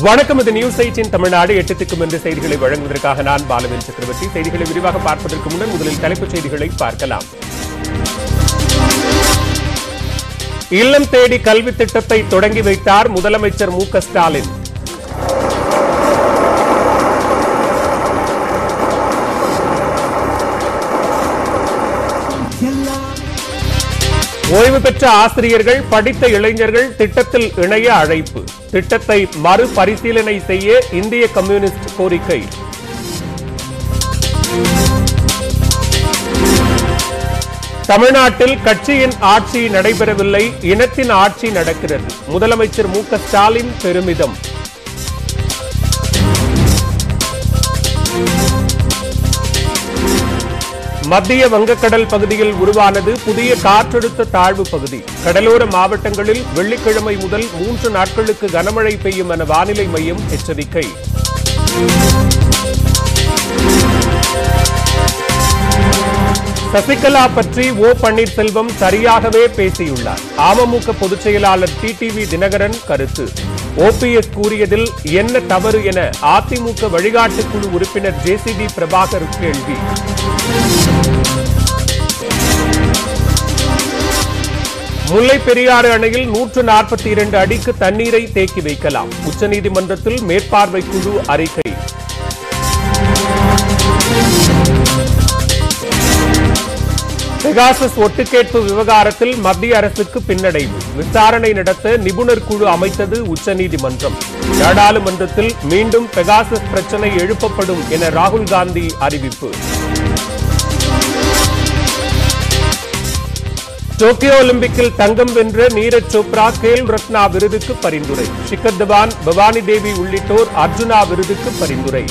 வணக்கம். இது news eighteen Tamil Nadu. எட்டுத்துக்கும் திக்கும் என்று செய்திகளை வழங்குவதற்காக நான் பாலவேல் சக்கரவர்த்தி. செய்திகளை விரிவாக பார்ப்பதற்கு முன்னர் முதலில் தலைப்புச் செய்திகளை பார்க்கலாம். இல்லம் தேடி கல்வி திட்டத்தை தொடங்கி வைத்தார் முதலமைச்சர் மு க ஸ்டாலின். ஓய்வு பெற்ற ஆசிரியர்கள் படித்த இளைஞர்கள் திட்டத்தில் இணைய அழைப்பு. திட்டத்தை மறுபரிசீலனை செய்ய இந்திய கம்யூனிஸ்ட் கோரிக்கை. தமிழ்நாட்டில் கட்சியின் ஆட்சி நடைபெறவில்லை இனத்தின் ஆட்சி நடக்கிறது. முதலமைச்சர் மு க ஸ்டாலின் பெருமிதம். மத்திய வங்கக்கடல் பகுதியில் உருவானது புதிய காற்றழுத்த தாழ்வு பகுதி. கடலோர மாவட்டங்களில் வெள்ளிக்கிழமை முதல் மூன்று நாட்களுக்கு கனமழை பெய்யும் என வானிலை மையம் எச்சரிக்கை. சசிகலா பற்றி ஓ பன்னீர்செல்வம் சரியாகவே பேசியுள்ளார். அமமுக பொதுச் செயலாளர் டிடிவி தினகரன் கருத்து. ஓபிஎஸ் கூறியதில் என்ன தவறு என அதிமுக வழிகாட்டு குழு உறுப்பினர் ஜேசிடி பிரபாகர் கேள்வி. முல்லை பெரியாறு அணையில் நூற்று நாற்பத்தி இரண்டு அடிக்கு தண்ணீரை தேக்கி வைக்கலாம். உச்சநீதிமன்றத்தில் மேற்பார்வை குழு அறிக்கை. பெகாசஸ் ஒட்டுக்கேட்பு விவகாரத்தில் மத்திய அரசுக்கு பின்னடைவு. விசாரணை நடத்த நிபுணர் குழு அமைத்தது உச்சநீதிமன்றம். நாடாளுமன்றத்தில் மீண்டும் பெகாசஸ் பிரச்சனை எழுப்பப்படும் என ராகுல் காந்தி அறிவிப்பு. டோக்கியோ ஒலிம்பிக்கில் தங்கம் வென்ற நீரஜ் சோப்ரா கேல் ரத்னா விருதுக்கு பரிந்துரை. ஷிகர் தவான் பவானி தேவி உள்ளிட்டோர் அர்ஜுனா விருதுக்கு பரிந்துரை.